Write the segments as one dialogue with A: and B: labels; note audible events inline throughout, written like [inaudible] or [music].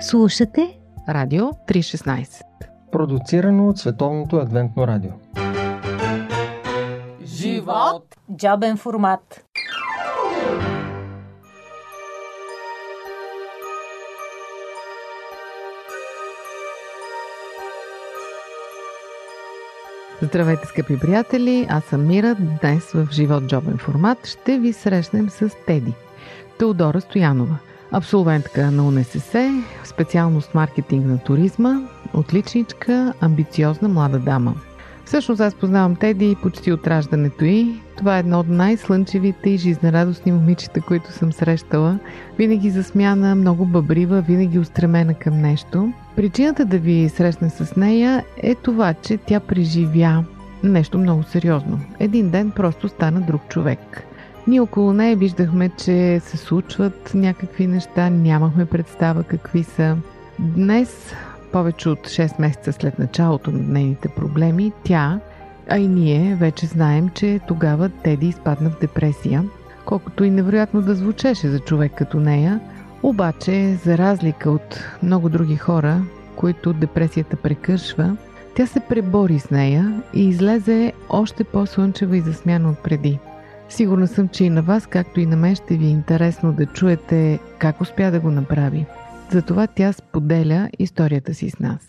A: Слушате
B: Радио 316
C: Продуцирано от Световното адвентно радио
D: Живот!
A: Джобен формат
B: Здравейте, скъпи приятели! Аз съм Мира. Днес в Живот Джобен формат ще ви срещнем с Теди. Теодора Стоянова. Абсолвентка на УНСС, специалност маркетинг на туризма, отличничка, амбициозна млада дама. Всъщност аз познавам Теди почти от раждането й. Това е едно от най-слънчевите и жизнерадостни момичета, които съм срещала. Винаги засмяна, много бъбрива, винаги устремена към нещо. Причината да ви срещна с нея е това, че тя преживя нещо много сериозно. Един ден просто стана друг човек. Ние около нея виждахме, че се случват някакви неща, нямахме представа какви са. Днес, повече от 6 месеца след началото на нейните проблеми, тя, а и ние вече знаем, че тогава Теди изпадна в депресия. Колкото и невероятно да звучеше за човек като нея, обаче, за разлика от много други хора, които депресията прекъсва, тя се пребори с нея и излезе още по-слънчева и засмяна от преди. Сигурна съм, че и на вас, както и на мен, ще ви е интересно да чуете как успя да го направи. Затова тя споделя историята си с нас.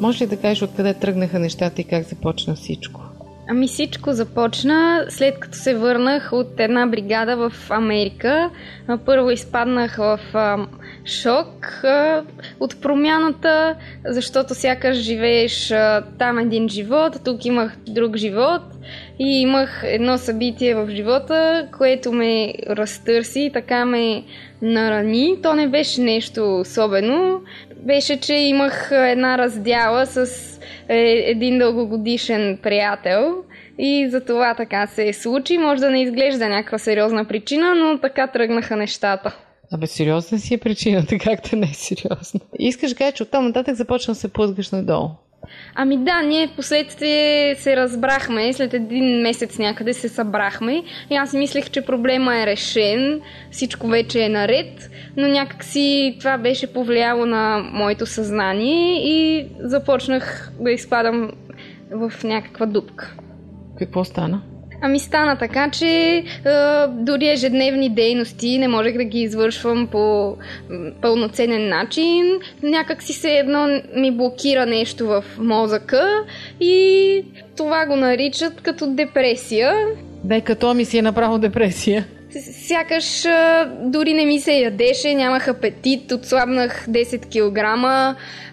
B: Може ли да кажеш откъде тръгнаха нещата и как започна всичко?
E: Ами всичко започна след като се върнах от една бригада в Америка. Първо изпаднах в шок от промяната, защото сякаш живееш там един живот, тук имах друг живот и имах едно събитие в живота, което ме разтърси и така ме нарани. То не беше нещо особено. Беше, че имах една раздяла с е един дългогодишен приятел и за това така се случи. Може да не изглежда някаква сериозна причина, но така тръгнаха нещата.
B: Абе, сериозна си е причината, [laughs] как да не е сериозна. Искаш да кажа, че оттам нататък започна да се плъзгаш надолу.
E: Ами да, ние в последствие се разбрахме, след един месец някъде се събрахме и аз мислех, че проблема е решен, всичко вече е наред, но някакси това беше повлияло на моето съзнание и започнах да изпадам в някаква дупка.
B: Какво стана?
E: Ами стана така, че е, дори ежедневни дейности не можех да ги извършвам по пълноценен начин. Някак си се едно ми блокира нещо в мозъка и това го наричат като депресия.
B: Бе, като ми си е направо депресия.
E: Сякаш дори не ми се ядеше, нямах апетит, отслабнах 10 кг,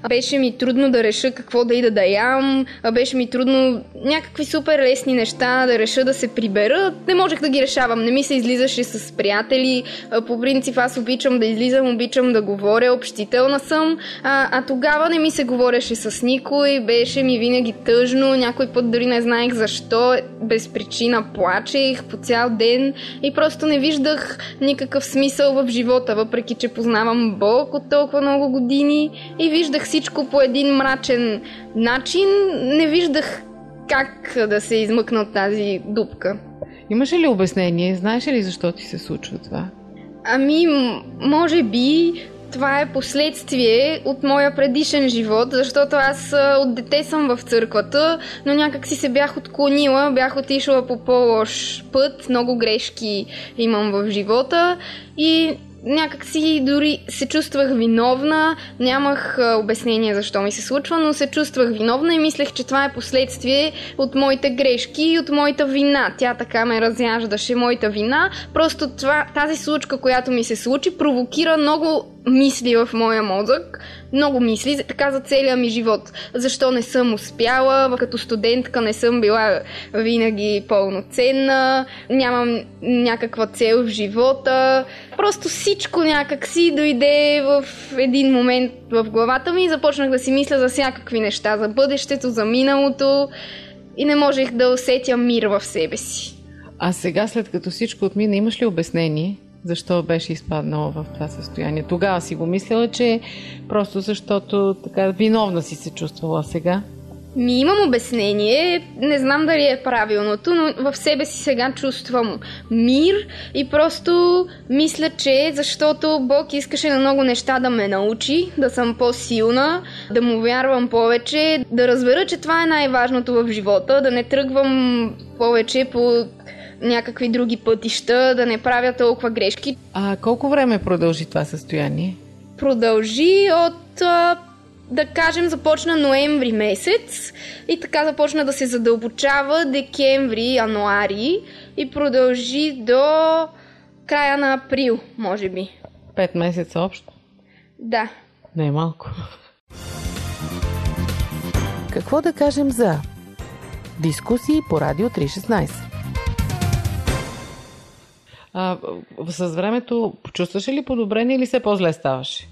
E: беше ми трудно да реша какво да ида да ям, беше ми трудно някакви супер лесни неща да реша да се прибера. Не можех да ги решавам, не ми се излизаше с приятели. По принцип аз обичам да излизам, обичам да говоря, общителна съм, а, а тогава не ми се говореше с никой, беше ми винаги тъжно, някой път дори не знаех защо, без причина плачех по цял ден. И просто не виждах никакъв смисъл в живота, въпреки че познавам Бог от толкова много години и виждах всичко по един мрачен начин, не виждах как да се измъкна от тази дупка.
B: Имаш ли обяснение? Знаеш ли защо ти се случва това?
E: Ами, може би това е последствие от моя предишен живот, защото аз от дете съм в църквата, но някак си се бях отклонила, бях отишла по по-лош път, много грешки имам в живота и някак си дори се чувствах виновна, нямах обяснение защо ми се случва, но се чувствах виновна и мислех, че това е последствие от моите грешки и от моята вина. Тя така ме разяждаше, моята вина. Просто това, тази случка, която ми се случи, провокира много мисли в моя мозък, много мисли, така за целия ми живот. Защо не съм успяла, като студентка не съм била винаги пълноценна, нямам някаква цел в живота. Просто всичко някак си дойде в един момент в главата ми и започнах да си мисля за всякакви неща, за бъдещето, за миналото и не можех да усетя мир в себе си.
B: А сега, след като всичко отмина, имаш ли обяснение? Защо беше изпаднала в това състояние. Тогава си го мислила, че просто защото така виновна си се чувствала сега.
E: Ми имам обяснение, не знам дали е правилното, но в себе си сега чувствам мир и просто мисля, че защото Бог искаше на много неща да ме научи, да съм по-силна, да му вярвам повече, да разбера, че това е най-важното в живота, да не тръгвам повече по някакви други пътища, да не правя толкова грешки.
B: А колко време продължи това състояние?
E: Продължи от да кажем, започна ноември месец и така започна да се задълбочава декември, януари и продължи до края на април, може би.
B: Пет месеца общо?
E: Да.
B: Не е малко. Какво да кажем за дискусии по Радио 316? А, с времето почувстваше ли подобрение или все по-зле ставаше?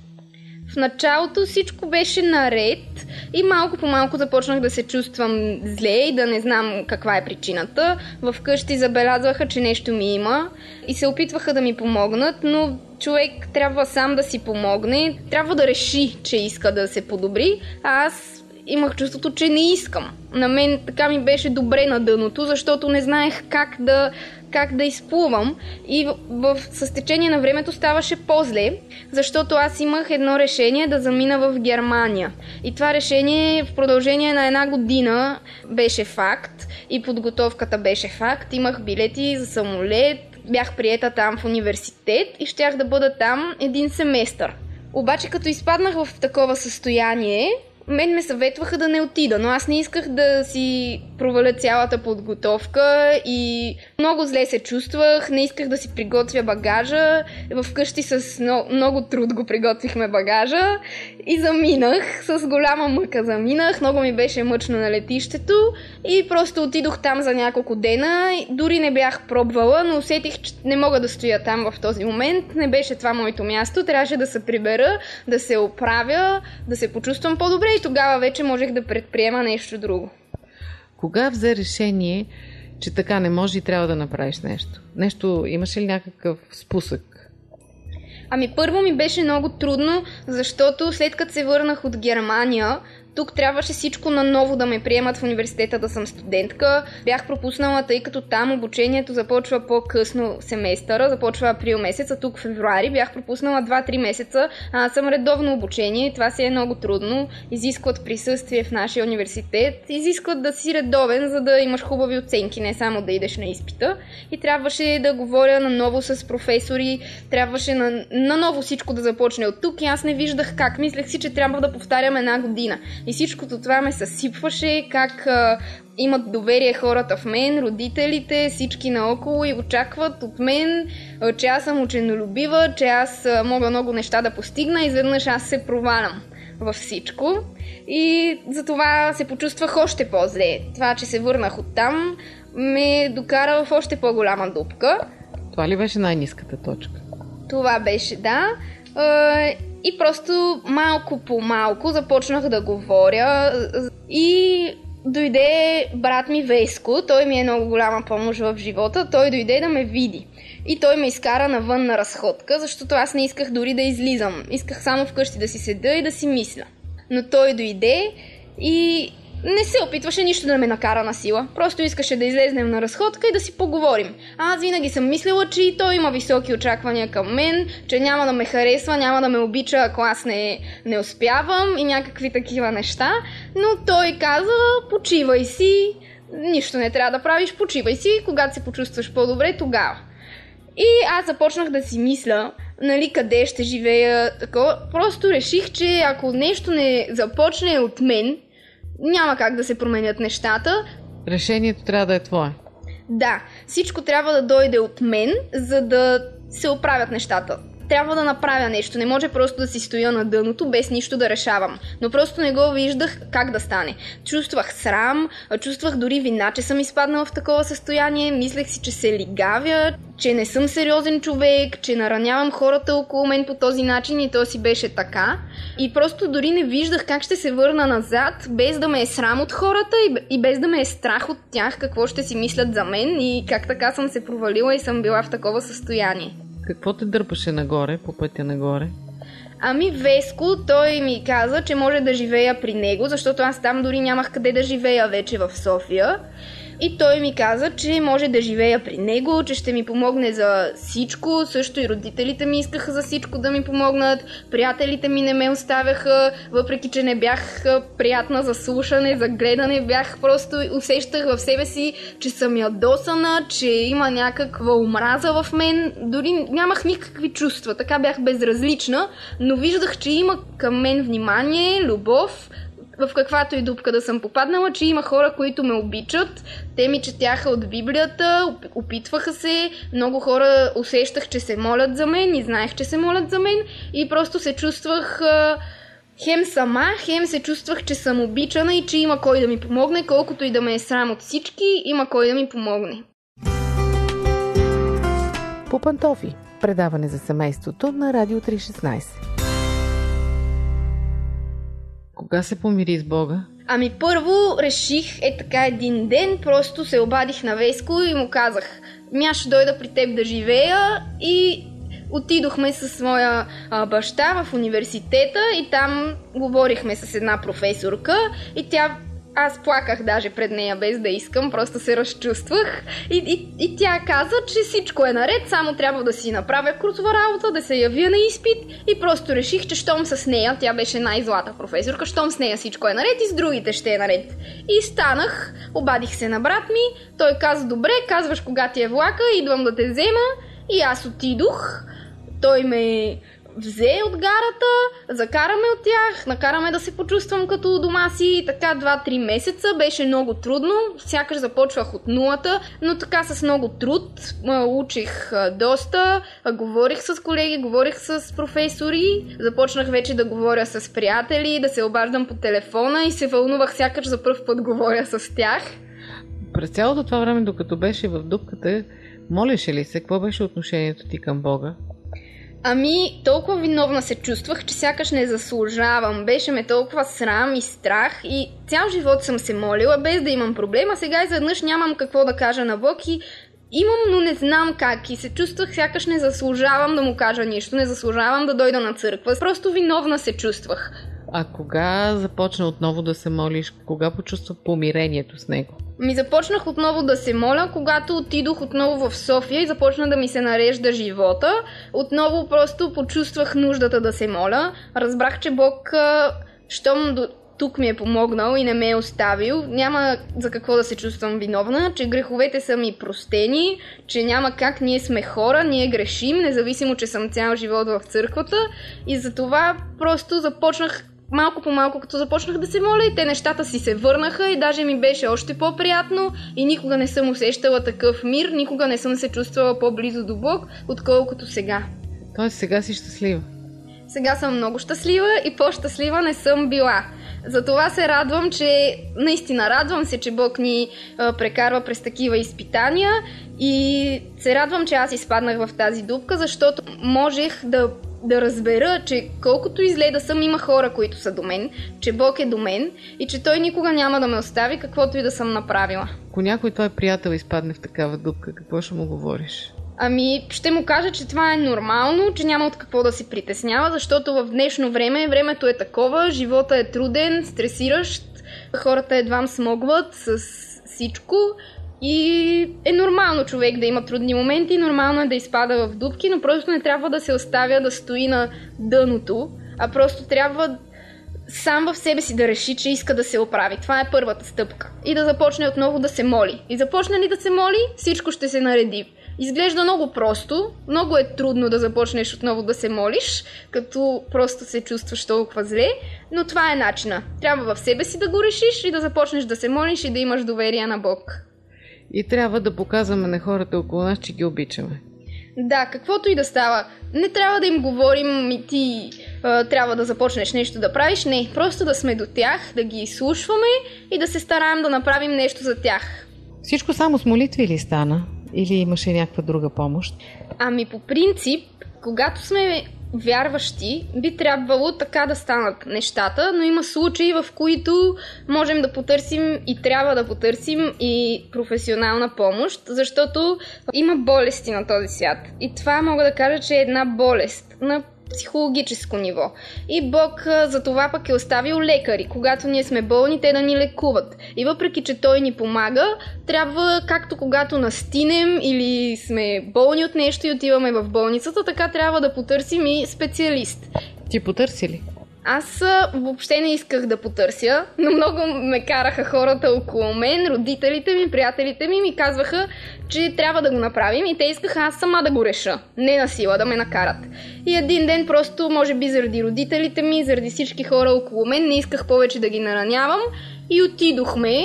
E: В началото всичко беше наред и малко по малко започнах да се чувствам зле и да не знам каква е причината. Вкъщи забелязваха, че нещо ми има и се опитваха да ми помогнат, но човек трябва сам да си помогне, трябва да реши, че иска да се подобри, а аз имах чувството, че не искам. На мен така ми беше добре на дъното, защото не знаех как да как да изплувам и в, в, с течение на времето ставаше по-зле, защото аз имах едно решение да замина в Германия. И това решение в продължение на една година беше факт и подготовката беше факт. Имах билети за самолет, бях приета там в университет и щях да бъда там един семестър. Обаче като изпаднах в такова състояние, мен ме съветваха да не отида, но аз не исках да си проваля цялата подготовка и много зле се чувствах, не исках да си приготвя багажа. Вкъщи с много, много труд го приготвихме багажа и заминах, с голяма мъка заминах, много ми беше мъчно на летището и просто отидох там за няколко дена. Дори не бях пробвала, но усетих, че не мога да стоя там в този момент. Не беше това моето място, трябваше да се прибера, да се оправя, да се почувствам по-добре и тогава вече можех да предприема нещо друго.
B: Кога взе решение, че така не може и трябва да направиш нещо? Нещо, имаше ли някакъв спусък?
E: Ами първо ми беше много трудно, защото след като се върнах от Германия, тук трябваше всичко наново да ме приемат в университета да съм студентка. Бях пропуснала, тъй като там обучението започва по-късно семестъра, започва април месец, а тук февруари. Бях пропуснала 2-3 месеца. А, съм редовно обучение и това си е много трудно. Изискват присъствие в нашия университет, изискват да си редовен, за да имаш хубави оценки, не само да идеш на изпита. И трябваше да говоря наново с професори, трябваше на, наново всичко да започне от тук и аз не виждах как. Мислех си, че трябва да повтарям една година. И всичкото това ме съсипваше, как а, имат доверие хората в мен, родителите, всички наоколо и очакват от мен, а, че аз съм ученолюбива, че аз а, мога много неща да постигна и изведнъж аз се провалям във всичко. И затова се почувствах още по-зле. Това, че се върнах оттам, ме докара в още по-голяма дупка.
B: Това ли беше най-низката точка?
E: Това беше, да. И просто малко по малко започнах да говоря и дойде брат ми Веско, той ми е много голяма помощ в живота, той дойде да ме види. И той ме изкара навън на разходка, защото аз не исках дори да излизам. Исках само вкъщи да си седа и да си мисля. Но той дойде и не се опитваше нищо да ме накара на сила. Просто искаше да излезнем на разходка и да си поговорим. А аз винаги съм мислила, че и той има високи очаквания към мен, че няма да ме харесва, няма да ме обича, ако аз не, не успявам и някакви такива неща. Но той каза, почивай си, нищо не трябва да правиш, почивай си, когато се почувстваш по-добре, тогава. И аз започнах да си мисля, нали, къде ще живея, такова. Просто реших, че ако нещо не започне от мен, няма как да се променят нещата.
B: Решението трябва да е твое.
E: Да, всичко трябва да дойде от мен, за да се оправят нещата трябва да направя нещо. Не може просто да си стоя на дъното без нищо да решавам. Но просто не го виждах как да стане. Чувствах срам, чувствах дори вина, че съм изпаднала в такова състояние. Мислех си, че се лигавя, че не съм сериозен човек, че наранявам хората около мен по този начин и то си беше така. И просто дори не виждах как ще се върна назад, без да ме е срам от хората и без да ме е страх от тях какво ще си мислят за мен и как така съм се провалила и съм била в такова състояние.
B: Какво те дърпаше нагоре, по пътя нагоре?
E: Ами Веско, той ми каза, че може да живея при него, защото аз там дори нямах къде да живея вече в София. И той ми каза, че може да живея при него, че ще ми помогне за всичко. Също и родителите ми искаха за всичко да ми помогнат. Приятелите ми не ме оставяха, въпреки че не бях приятна за слушане, за гледане. Бях просто усещах в себе си, че съм ядосана, че има някаква омраза в мен. Дори нямах никакви чувства. Така бях безразлична, но виждах, че има към мен внимание, любов в каквато и дупка да съм попаднала, че има хора, които ме обичат. Те ми четяха от Библията, опитваха се. Много хора усещах, че се молят за мен и знаех, че се молят за мен. И просто се чувствах хем сама, хем се чувствах, че съм обичана и че има кой да ми помогне, колкото и да ме е срам от всички, има кой да ми помогне.
B: По пантофи. Предаване за семейството на Радио 316. Кога се помири с Бога?
E: Ами първо реших е така един ден, просто се обадих на Веско и му казах, ми ще дойда при теб да живея и отидохме с моя а, баща в университета и там говорихме с една професорка и тя аз плаках даже пред нея без да искам, просто се разчувствах. И, и, и тя каза, че всичко е наред, само трябва да си направя курсова работа, да се явя на изпит и просто реших, че щом с нея, тя беше най-злата професорка, щом с нея всичко е наред и с другите ще е наред. И станах, обадих се на брат ми, той каза, добре, казваш кога ти е влака, идвам да те взема и аз отидох. Той ме взе от гарата, закараме от тях, накараме да се почувствам като дома си и така 2-3 месеца. Беше много трудно, сякаш започвах от нулата, но така с много труд. Учих доста, говорих с колеги, говорих с професори, започнах вече да говоря с приятели, да се обаждам по телефона и се вълнувах сякаш за първ път говоря с тях.
B: През цялото това време, докато беше в дупката, молеше ли се? Какво беше отношението ти към Бога?
E: Ами, толкова виновна се чувствах, че сякаш не заслужавам. Беше ме толкова срам и страх и цял живот съм се молила, без да имам проблема. Сега изведнъж нямам какво да кажа на Бог и имам, но не знам как. И се чувствах, сякаш не заслужавам да му кажа нищо, не заслужавам да дойда на църква. Просто виновна се чувствах.
B: А кога започна отново да се молиш? Кога почувства помирението с него?
E: Ми започнах отново да се моля, когато отидох отново в София и започна да ми се нарежда живота. Отново просто почувствах нуждата да се моля. Разбрах, че Бог, щом до тук ми е помогнал и не ме е оставил, няма за какво да се чувствам виновна, че греховете са ми простени, че няма как ние сме хора, ние грешим, независимо, че съм цял живот в църквата и затова просто започнах малко по малко, като започнах да се моля и те нещата си се върнаха и даже ми беше още по-приятно и никога не съм усещала такъв мир, никога не съм се чувствала по-близо до Бог, отколкото сега.
B: Тоест сега си щастлива?
E: Сега съм много щастлива и по-щастлива не съм била. Затова се радвам, че наистина радвам се, че Бог ни а, прекарва през такива изпитания и се радвам, че аз изпаднах в тази дупка, защото можех да да разбера, че колкото и зле да съм, има хора, които са до мен, че Бог е до мен и че Той никога няма да ме остави, каквото и да съм направила.
B: Ако някой твой приятел изпадне в такава дупка, какво ще му говориш?
E: Ами, ще му кажа, че това е нормално, че няма от какво да се притеснява, защото в днешно време времето е такова, живота е труден, стресиращ, хората едва смогват с всичко и е нормално човек да има трудни моменти, нормално е да изпада в дупки, но просто не трябва да се оставя да стои на дъното, а просто трябва сам в себе си да реши, че иска да се оправи. Това е първата стъпка. И да започне отново да се моли. И започне ли да се моли, всичко ще се нареди. Изглежда много просто, много е трудно да започнеш отново да се молиш, като просто се чувстваш толкова зле, но това е начина. Трябва в себе си да го решиш и да започнеш да се молиш и да имаш доверие на Бог
B: и трябва да показваме на хората около нас, че ги обичаме.
E: Да, каквото и да става. Не трябва да им говорим и ти а, трябва да започнеш нещо да правиш. Не, просто да сме до тях, да ги изслушваме и да се стараем да направим нещо за тях.
B: Всичко само с молитви ли стана? Или имаше някаква друга помощ?
E: Ами по принцип, когато сме вярващи, би трябвало така да станат нещата, но има случаи, в които можем да потърсим и трябва да потърсим и професионална помощ, защото има болести на този свят. И това мога да кажа, че е една болест на психологическо ниво. И Бог за това пък е оставил лекари. Когато ние сме болни, те да ни лекуват. И въпреки, че Той ни помага, трябва, както когато настинем или сме болни от нещо и отиваме в болницата, така трябва да потърсим и специалист.
B: Ти потърси ли?
E: Аз въобще не исках да потърся, но много ме караха хората около мен, родителите ми, приятелите ми ми казваха, че трябва да го направим и те искаха аз сама да го реша, не на сила да ме накарат. И един ден просто, може би заради родителите ми, заради всички хора около мен, не исках повече да ги наранявам и отидохме.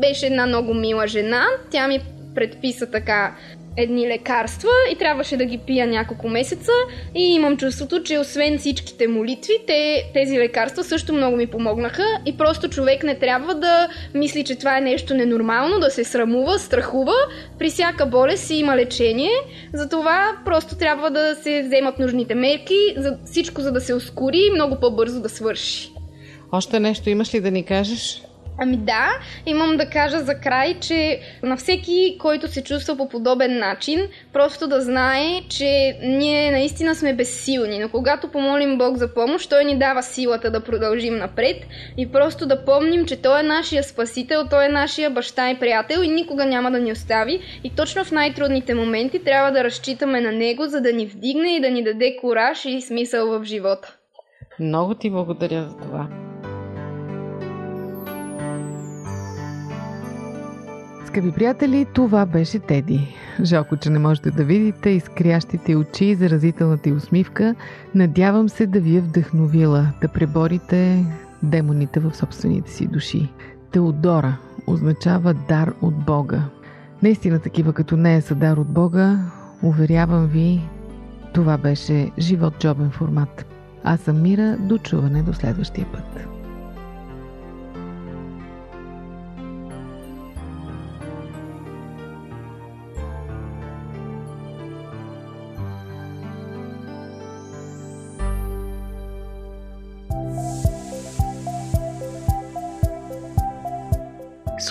E: Беше една много мила жена, тя ми предписа така едни лекарства и трябваше да ги пия няколко месеца и имам чувството, че освен всичките молитви, те, тези лекарства също много ми помогнаха и просто човек не трябва да мисли, че това е нещо ненормално, да се срамува, страхува. При всяка болест си има лечение, затова просто трябва да се вземат нужните мерки, за всичко за да се ускори и много по-бързо да свърши.
B: Още нещо имаш ли да ни кажеш?
E: Ами да, имам да кажа за край, че на всеки, който се чувства по подобен начин, просто да знае, че ние наистина сме безсилни, но когато помолим Бог за помощ, Той ни дава силата да продължим напред и просто да помним, че Той е нашия спасител, Той е нашия баща и приятел и никога няма да ни остави и точно в най-трудните моменти трябва да разчитаме на Него, за да ни вдигне и да ни даде кураж и смисъл в живота.
B: Много ти благодаря за това. Скъпи приятели, това беше Теди. Жалко, че не можете да видите изкрящите очи и заразителната й усмивка. Надявам се да ви е вдъхновила да преборите демоните в собствените си души. Теодора означава дар от Бога. Наистина такива като нея са дар от Бога. Уверявам ви, това беше живот джобен формат. Аз съм Мира, до чуване до следващия път.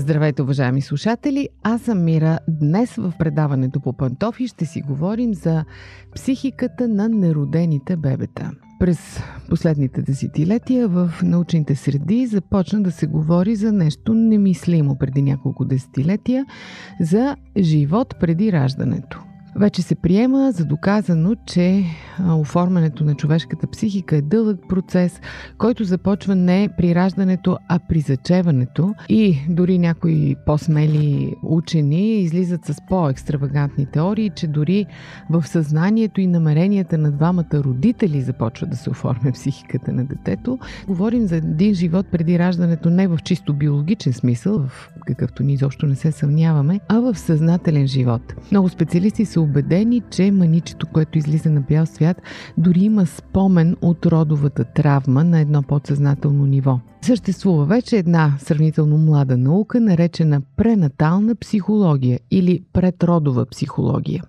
B: Здравейте, уважаеми слушатели! Аз съм Мира. Днес в предаването по пантофи ще си говорим за психиката на неродените бебета. През последните десетилетия в научните среди започна да се говори за нещо немислимо преди няколко десетилетия за живот преди раждането. Вече се приема за доказано, че оформянето на човешката психика е дълъг процес, който започва не при раждането, а при зачеването. И дори някои по-смели учени излизат с по-екстравагантни теории, че дори в съзнанието и намеренията на двамата родители започва да се оформя психиката на детето. Говорим за един живот преди раждането не в чисто биологичен смисъл, в какъвто ни изобщо не се съмняваме, а в съзнателен живот. Много специалисти убедени, че маничето, което излиза на бял свят, дори има спомен от родовата травма на едно подсъзнателно ниво. Съществува вече една сравнително млада наука, наречена пренатална психология или предродова психология.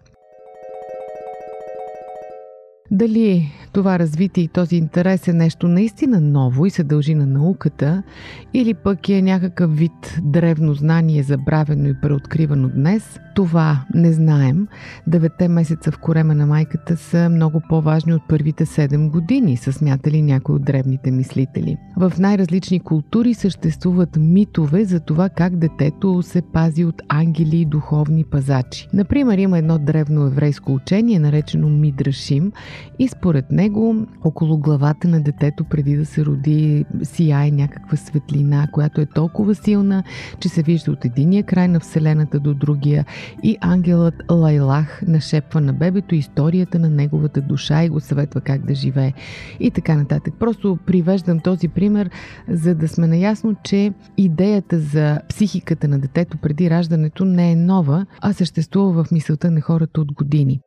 B: Дали това развитие и този интерес е нещо наистина ново и се дължи на науката, или пък е някакъв вид древно знание, забравено и преоткривано днес, това не знаем. Девете месеца в корема на майката са много по-важни от първите 7 години, са смятали някои от древните мислители. В най-различни култури съществуват митове за това как детето се пази от ангели и духовни пазачи. Например, има едно древно еврейско учение, наречено Мидрашим, и според него. Около главата на детето преди да се роди сияе някаква светлина, която е толкова силна, че се вижда от единия край на Вселената до другия и ангелът Лайлах нашепва на бебето историята на неговата душа и го съветва как да живее и така нататък. Просто привеждам този пример, за да сме наясно, че идеята за психиката на детето преди раждането не е нова, а съществува в мисълта на хората от години.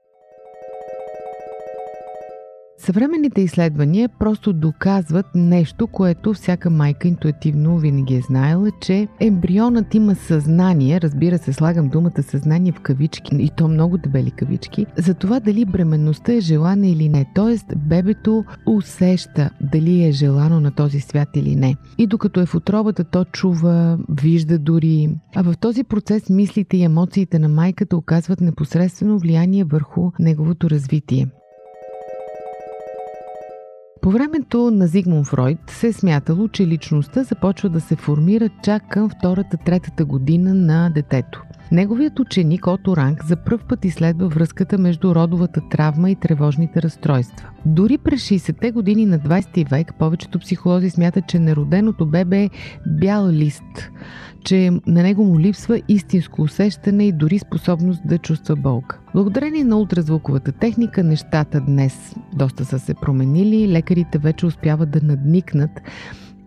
B: Съвременните изследвания просто доказват нещо, което всяка майка интуитивно винаги е знаела, че ембрионът има съзнание, разбира се, слагам думата съзнание в кавички и то много дебели кавички, за това дали бременността е желана или не. Тоест, бебето усеща дали е желано на този свят или не. И докато е в отробата, то чува, вижда дори. А в този процес мислите и емоциите на майката оказват непосредствено влияние върху неговото развитие. По времето на Зигмун Фройд се е смятало, че личността започва да се формира чак към втората-третата година на детето. Неговият ученик Ото Ранг за пръв път изследва връзката между родовата травма и тревожните разстройства. Дори през 60-те години на 20 век повечето психолози смятат, че нероденото бебе е бял лист, че на него му липсва истинско усещане и дори способност да чувства болка. Благодарение на ултразвуковата техника нещата днес доста са се променили. Лекарите вече успяват да надникнат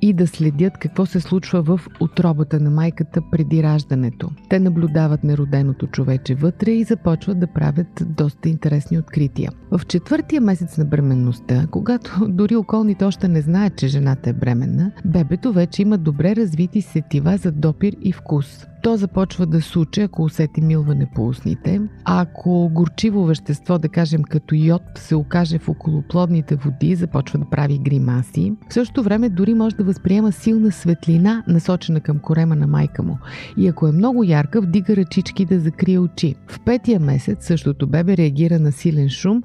B: и да следят какво се случва в отробата на майката преди раждането. Те наблюдават нероденото човече вътре и започват да правят доста интересни открития. В четвъртия месец на бременността, когато [laughs] дори околните още не знаят, че жената е бременна, бебето вече има добре развити сетива за допир и вкус. То започва да суче, ако усети милване по устните. Ако горчиво вещество, да кажем като йод, се окаже в околоплодните води, започва да прави гримаси. В същото време дори може да възприема силна светлина, насочена към корема на майка му. И ако е много ярка, вдига ръчички да закрие очи. В петия месец същото бебе реагира на силен шум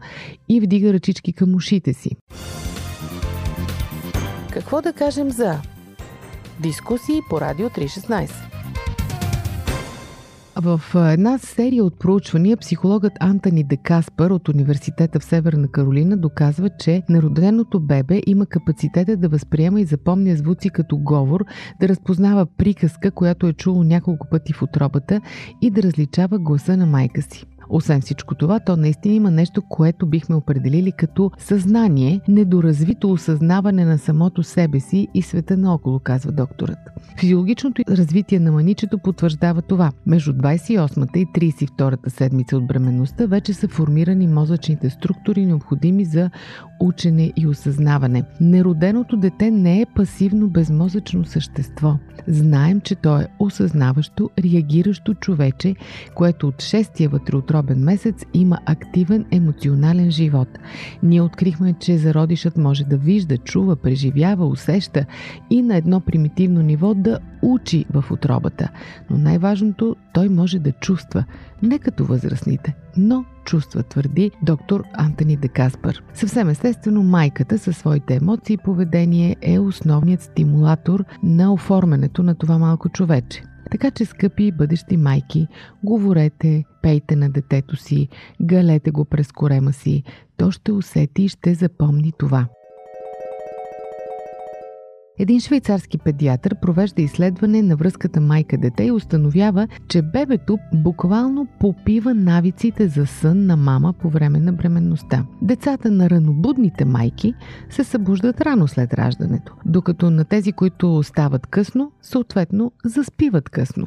B: и вдига ръчички към ушите си. Какво да кажем за дискусии по Радио 316? В една серия от проучвания психологът Антони Де Каспар от Университета в Северна Каролина доказва, че народеното бебе има капацитета да възприема и запомня звуци като говор, да разпознава приказка, която е чуло няколко пъти в отробата и да различава гласа на майка си. Освен всичко това, то наистина има нещо, което бихме определили като съзнание, недоразвито осъзнаване на самото себе си и света наоколо, казва докторът. Физиологичното развитие на маничето потвърждава това. Между 28-та и 32-та седмица от бременността вече са формирани мозъчните структури, необходими за учене и осъзнаване. Нероденото дете не е пасивно безмозъчно същество. Знаем, че то е осъзнаващо, реагиращо човече, което от шестия вътреотробен месец има активен емоционален живот. Ние открихме, че зародишът може да вижда, чува, преживява, усеща и на едно примитивно ниво да учи в отробата. Но най-важното, той може да чувства. Не като възрастните, но чувства, твърди доктор Антони Де Каспар. Съвсем естествено, майката със своите емоции и поведение е основният стимулатор на оформянето на това малко човече. Така че, скъпи бъдещи майки, говорете, пейте на детето си, галете го през корема си, то ще усети и ще запомни това. Един швейцарски педиатър провежда изследване на връзката майка-дете и установява, че бебето буквално попива навиците за сън на мама по време на бременността. Децата на ранобудните майки се събуждат рано след раждането, докато на тези, които стават късно, съответно заспиват късно.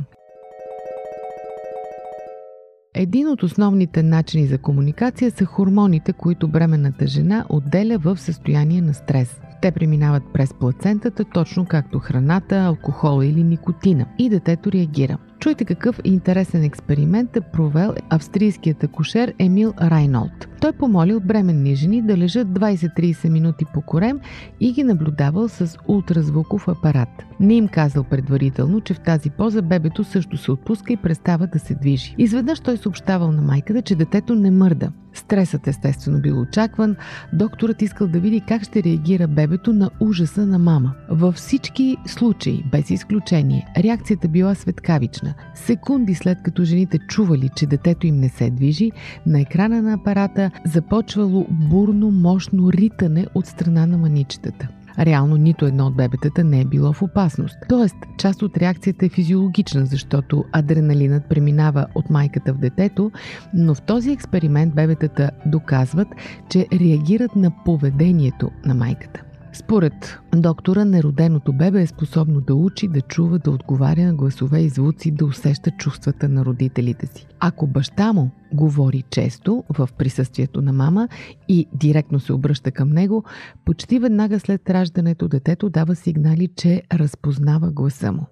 B: Един от основните начини за комуникация са хормоните, които бременната жена отделя в състояние на стрес. Те преминават през плацентата, точно както храната, алкохола или никотина. И детето реагира. Чуйте какъв интересен експеримент е провел австрийският акушер Емил Райнолд. Той помолил бременни жени да лежат 20-30 минути по корем и ги наблюдавал с ултразвуков апарат. Не им казал предварително, че в тази поза бебето също се отпуска и престава да се движи. Изведнъж той съобщавал на майката, че детето не мърда. Стресът естествено бил очакван. Докторът искал да види как ще реагира бебето на ужаса на мама. Във всички случаи, без изключение, реакцията била светкавична. Секунди след като жените чували, че детето им не се движи, на екрана на апарата започвало бурно, мощно ритане от страна на маничетата. Реално нито едно от бебетата не е било в опасност. Тоест, част от реакцията е физиологична, защото адреналинът преминава от майката в детето, но в този експеримент бебетата доказват, че реагират на поведението на майката. Според доктора, нероденото бебе е способно да учи, да чува, да отговаря на гласове и звуци, да усеща чувствата на родителите си. Ако баща му говори често в присъствието на мама и директно се обръща към него, почти веднага след раждането детето дава сигнали, че разпознава гласа му.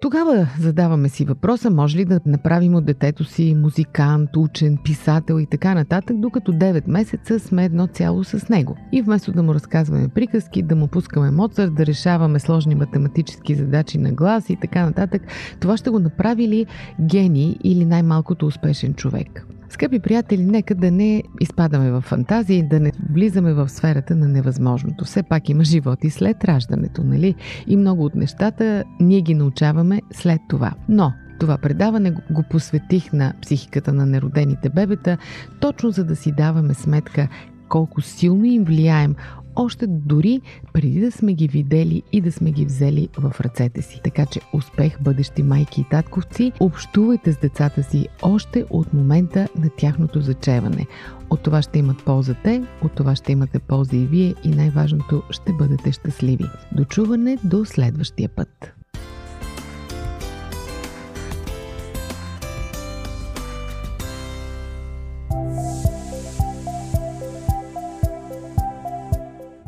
B: Тогава задаваме си въпроса, може ли да направим от детето си музикант, учен, писател и така нататък, докато 9 месеца сме едно цяло с него. И вместо да му разказваме приказки, да му пускаме Моцарт, да решаваме сложни математически задачи на глас и така нататък, това ще го направи ли гений или най-малкото успешен човек? Скъпи приятели, нека да не изпадаме в фантазии, да не влизаме в сферата на невъзможното. Все пак има живот и след раждането, нали? И много от нещата ние ги научаваме след това. Но това предаване го посветих на психиката на неродените бебета, точно за да си даваме сметка колко силно им влияем още дори преди да сме ги видели и да сме ги взели в ръцете си. Така че успех, бъдещи майки и татковци, общувайте с децата си още от момента на тяхното зачеване. От това ще имат полза те, от това ще имате полза и вие и най-важното ще бъдете щастливи. Дочуване до следващия път.